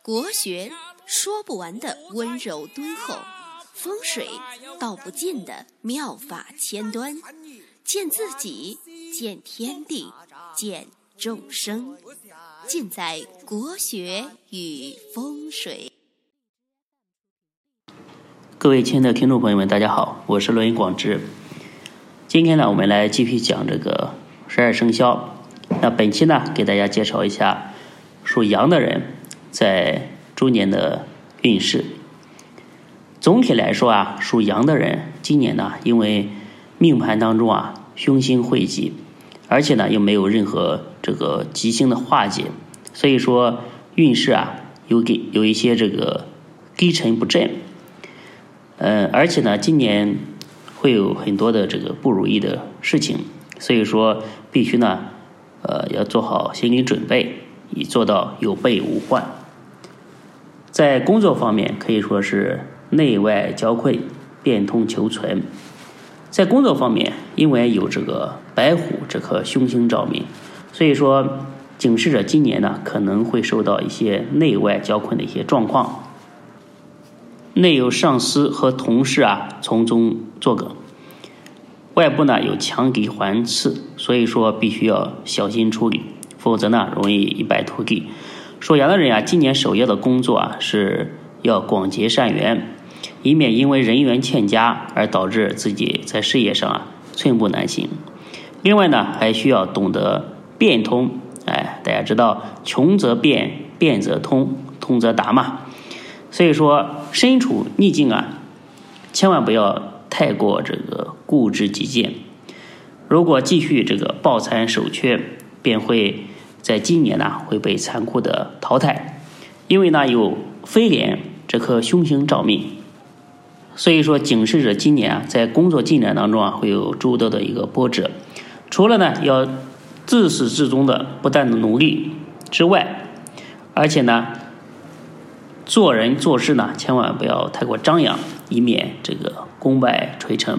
国学说不完的温柔敦厚，风水道不尽的妙法千端，见自己，见天地，见众生，尽在国学与风水。各位亲爱的听众朋友们，大家好，我是罗云广志。今天呢，我们来继续讲这个十二生肖。那本期呢，给大家介绍一下属羊的人在猪年的运势。总体来说啊，属羊的人今年呢，因为命盘当中啊凶星汇集，而且呢又没有任何这个吉星的化解，所以说运势啊有给有一些这个低沉不振。嗯，而且呢，今年会有很多的这个不如意的事情，所以说必须呢，呃，要做好心理准备，以做到有备无患。在工作方面可以说是内外交困，变通求存。在工作方面，因为有这个白虎这颗凶星照明，所以说警示着今年呢可能会受到一些内外交困的一些状况。内有上司和同事啊从中作梗，外部呢有强敌环伺，所以说必须要小心处理，否则呢容易一败涂地。属羊的人啊，今年首要的工作啊是要广结善缘，以免因为人缘欠佳而导致自己在事业上啊寸步难行。另外呢，还需要懂得变通，哎，大家知道穷则变，变则通，通则达嘛。所以说，身处逆境啊，千万不要太过这个固执己见。如果继续这个抱残守缺，便会在今年呢会被残酷的淘汰。因为呢有飞廉这颗凶星照命，所以说警示着今年啊在工作进展当中啊会有诸多的一个波折。除了呢要自始至终的不断的努力之外，而且呢。做人做事呢，千万不要太过张扬，以免这个功败垂成。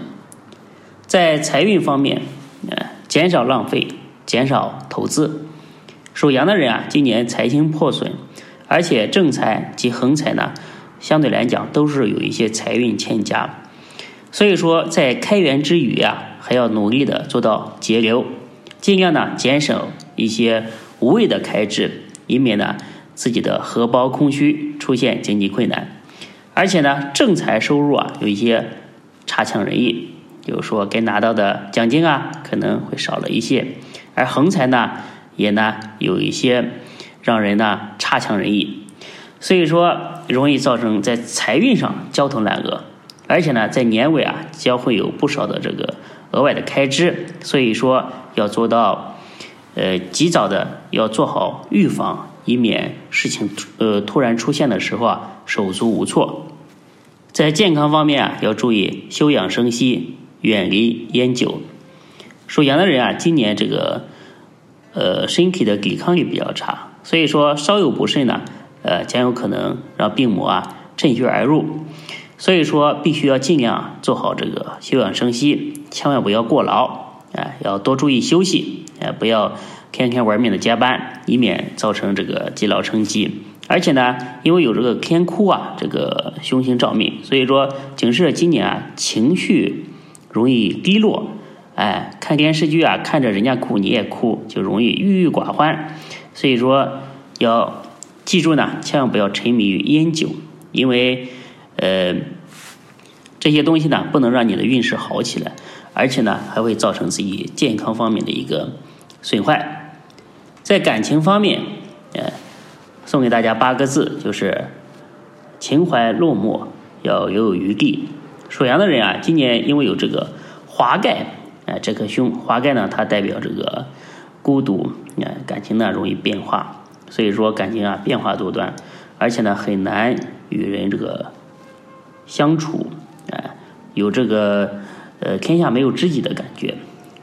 在财运方面，呃，减少浪费，减少投资。属羊的人啊，今年财星破损，而且正财及横财呢，相对来讲都是有一些财运欠佳。所以说，在开源之余啊，还要努力的做到节流，尽量呢减少一些无谓的开支，以免呢。自己的荷包空虚，出现经济困难，而且呢，正财收入啊有一些差强人意，比如说该拿到的奖金啊可能会少了一些，而横财呢也呢有一些让人呢差强人意，所以说容易造成在财运上焦头烂额，而且呢在年尾啊将会有不少的这个额外的开支，所以说要做到呃及早的要做好预防。以免事情呃突然出现的时候啊手足无措。在健康方面啊要注意休养生息，远离烟酒。属羊的人啊，今年这个呃身体的抵抗力比较差，所以说稍有不慎呢，呃将有可能让病魔啊趁虚而入。所以说必须要尽量做好这个休养生息，千万不要过劳，哎要多注意休息，哎不要。天天玩命的加班，以免造成这个积劳成疾。而且呢，因为有这个天哭啊，这个凶星照命，所以说警示着今年啊情绪容易低落。哎，看电视剧啊，看着人家哭你也哭，就容易郁郁寡欢。所以说要记住呢，千万不要沉迷于烟酒，因为呃这些东西呢不能让你的运势好起来，而且呢还会造成自己健康方面的一个损坏。在感情方面，呃，送给大家八个字，就是情怀落寞，要留有余地。属羊的人啊，今年因为有这个华盖，哎，这颗凶华盖呢，它代表这个孤独，感情呢容易变化，所以说感情啊变化多端，而且呢很难与人这个相处，哎，有这个呃天下没有知己的感觉。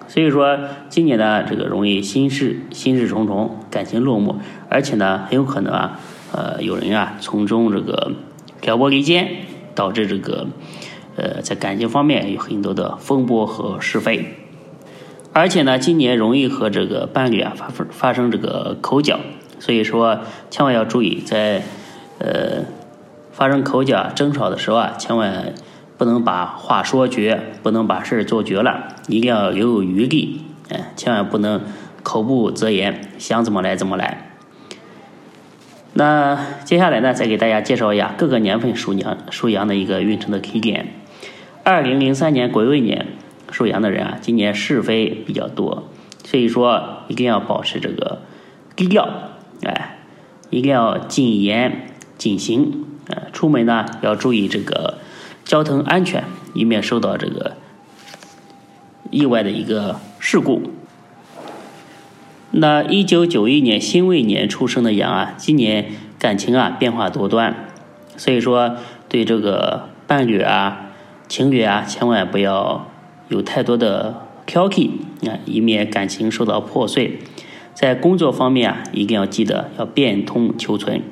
所以说，今年呢，这个容易心事心事重重，感情落寞，而且呢，很有可能啊，呃，有人啊从中这个挑拨离间，导致这个呃在感情方面有很多的风波和是非。而且呢，今年容易和这个伴侣啊发发生这个口角，所以说千万要注意，在呃发生口角争吵的时候啊，千万不能把话说绝，不能把事儿做绝了，一定要留有余地，哎，千万不能口不择言，想怎么来怎么来。那接下来呢，再给大家介绍一下各个年份属羊属羊的一个运程的 K 点。二零零三年癸未年属羊的人啊，今年是非比较多，所以说一定要保持这个低调，哎，一定要谨言谨行，呃，出门呢要注意这个交通安全，以免受到这个意外的一个事故。那一九九一年辛未年出生的羊啊，今年感情啊变化多端，所以说对这个伴侣啊、情侣啊，千万不要有太多的挑剔啊，以免感情受到破碎。在工作方面啊，一定要记得要变通求存。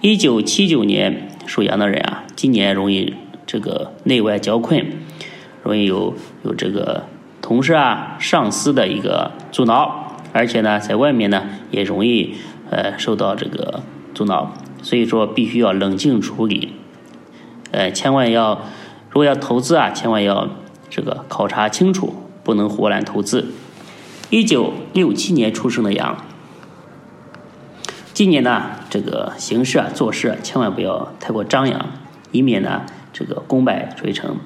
一九七九年属羊的人啊，今年容易这个内外交困，容易有有这个同事啊、上司的一个阻挠。而且呢，在外面呢也容易呃受到这个阻挠，所以说必须要冷静处理，呃，千万要如果要投资啊，千万要这个考察清楚，不能胡乱投资。一九六七年出生的羊，今年呢这个行事啊做事千万不要太过张扬，以免呢这个功败垂成。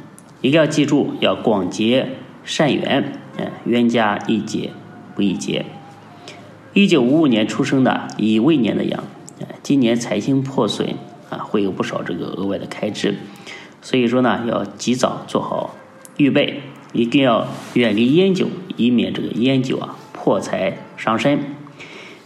一定要记住要广结善缘，嗯，冤家宜解不宜结。一九五五年出生的乙未年的羊，今年财星破损啊，会有不少这个额外的开支，所以说呢，要及早做好预备，一定要远离烟酒，以免这个烟酒啊破财伤身。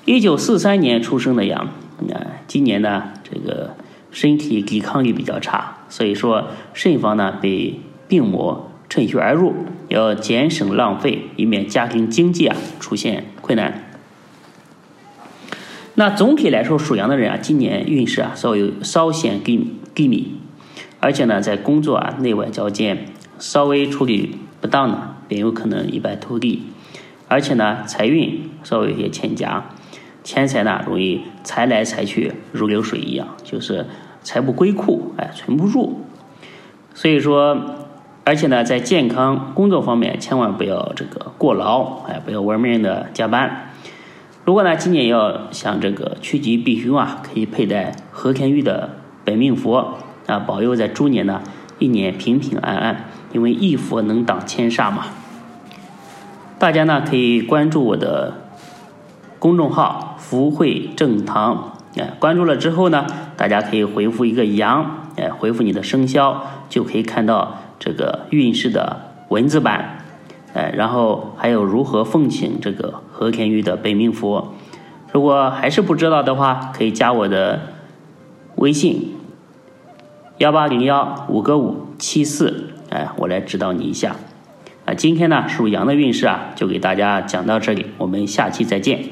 一九四三年出生的羊，啊，今年呢这个身体抵抗力比较差，所以说慎防呢被病魔趁虚而入，要减省浪费，以免家庭经济啊出现困难。那总体来说，属羊的人啊，今年运势啊，稍有稍显低低迷，而且呢，在工作啊内外交煎，稍微处理不当呢，便有可能一败涂地。而且呢，财运稍微有些欠佳，钱财呢容易财来财去，如流水一样，就是财不归库，哎，存不住。所以说，而且呢，在健康工作方面，千万不要这个过劳，哎，不要玩命的加班。如果呢，今年要想这个趋吉避凶啊，可以佩戴和田玉的本命佛啊，保佑在猪年呢一年平平安安。因为一佛能挡千煞嘛。大家呢可以关注我的公众号“福慧正堂”，哎，关注了之后呢，大家可以回复一个羊，哎，回复你的生肖，就可以看到这个运势的文字版。哎，然后还有如何奉请这个和田玉的本命佛，如果还是不知道的话，可以加我的微信幺八零幺五个五七四，哎，我来指导你一下。啊，今天呢属羊的运势啊，就给大家讲到这里，我们下期再见。